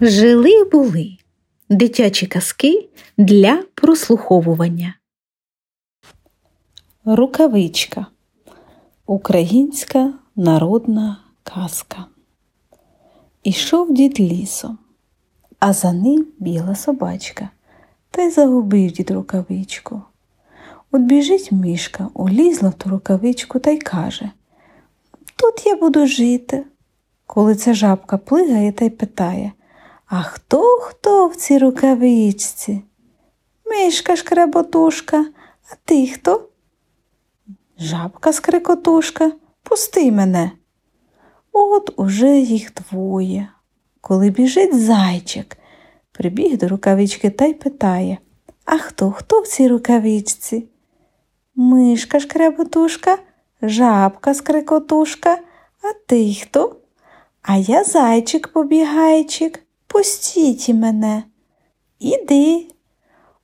Жили були дитячі казки для прослуховування. Рукавичка Українська народна казка. Ішов дід лісом, а за ним біла собачка, та й загубив дід рукавичку. От біжить мішка, улізла в ту рукавичку та й каже Тут я буду жити. Коли ця жабка плигає та й питає А хто хто в цій рукавичці? Мишка шкреботушка, а ти хто? Жабка скрикотушка, пусти мене. От уже їх двоє. Коли біжить зайчик, прибіг до рукавички та й питає А хто хто в цій рукавичці? Мишка шкреботушка, жабка скрикотушка, а ти хто? А я зайчик побігайчик, пустіть мене. Іди.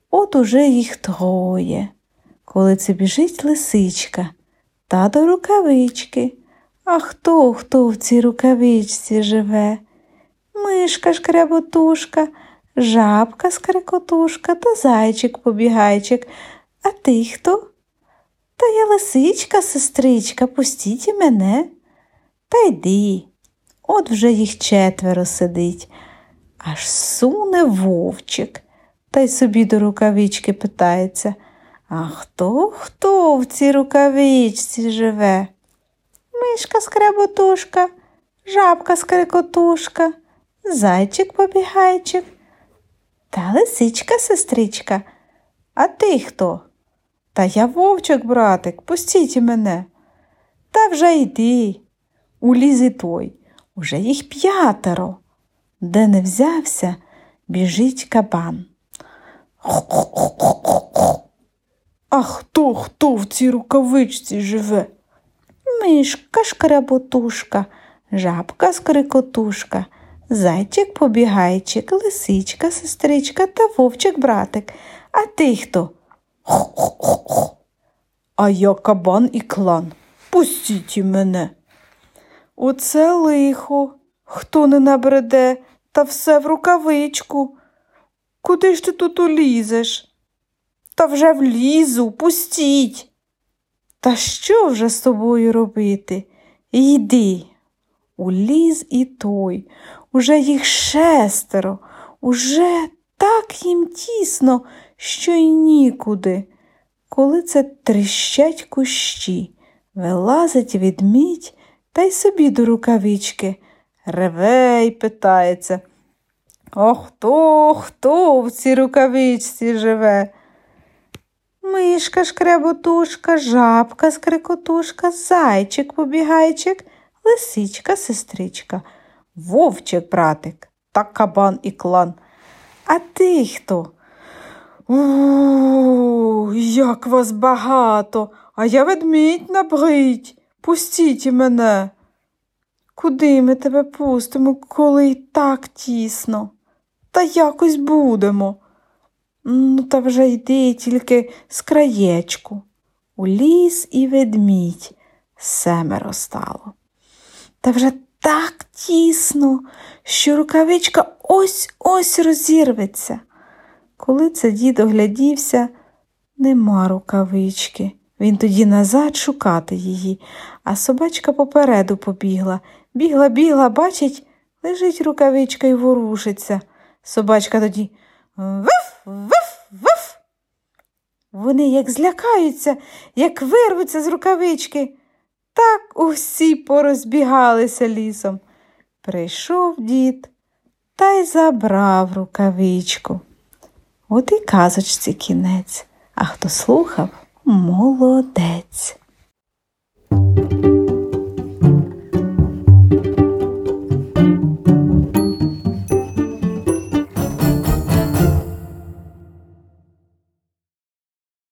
От уже їх троє. Коли це біжить лисичка та до рукавички. А хто хто в цій рукавичці живе? Мишка шкреботушка, жабка скрекотушка та зайчик побігайчик. А ти хто? Та я лисичка, сестричка, пустіть мене. Та йди. От вже їх четверо сидить, аж суне вовчик, та й собі до рукавички питається. А хто хто в цій рукавичці живе? Мишка скреботушка, жабка скрикотушка, зайчик побігайчик та лисичка сестричка. А ти хто? Та я вовчик, братик, пустіть мене. Та вже йди, уліз і той. Уже їх п'ятеро. Де не взявся, біжить кабан. А хто хто в цій рукавичці живе? Мишка шкреботушка, жабка скрикотушка, зайчик побігайчик, лисичка, сестричка та вовчик братик. А ти хто? А я кабан і клан. Пустіть мене. Оце лихо, хто не набреде, та все в рукавичку. Куди ж ти тут улізеш? Та вже влізу, пустіть. Та що вже з тобою робити? Йди. Уліз і той, уже їх шестеро, уже так їм тісно, що й нікуди. Коли це тріщать кущі, вилазить відмідь та й собі до рукавички. Реве й питається. О, хто, хто в цій рукавичці живе? Мишка шкреботушка, жабка скрикотушка, зайчик побігайчик, лисичка сестричка, вовчик братик та кабан і клан. А ти хто? У, як вас багато, а я ведмідь набрить. Пустіть мене. Куди ми тебе пустимо, коли й так тісно? Та якось будемо. Ну, та вже йди тільки з краєчку. У ліс і ведмідь семеро стало. Та вже так тісно, що рукавичка ось ось розірветься. Коли це дід оглядівся, нема рукавички. Він тоді назад шукати її, а собачка попереду побігла. Бігла, бігла, бачить, лежить рукавичка і ворушиться. Собачка тоді виф. Вони як злякаються, як вирвуться з рукавички. Так усі порозбігалися лісом. Прийшов дід та й забрав рукавичку. От і казочці кінець, а хто слухав молодець.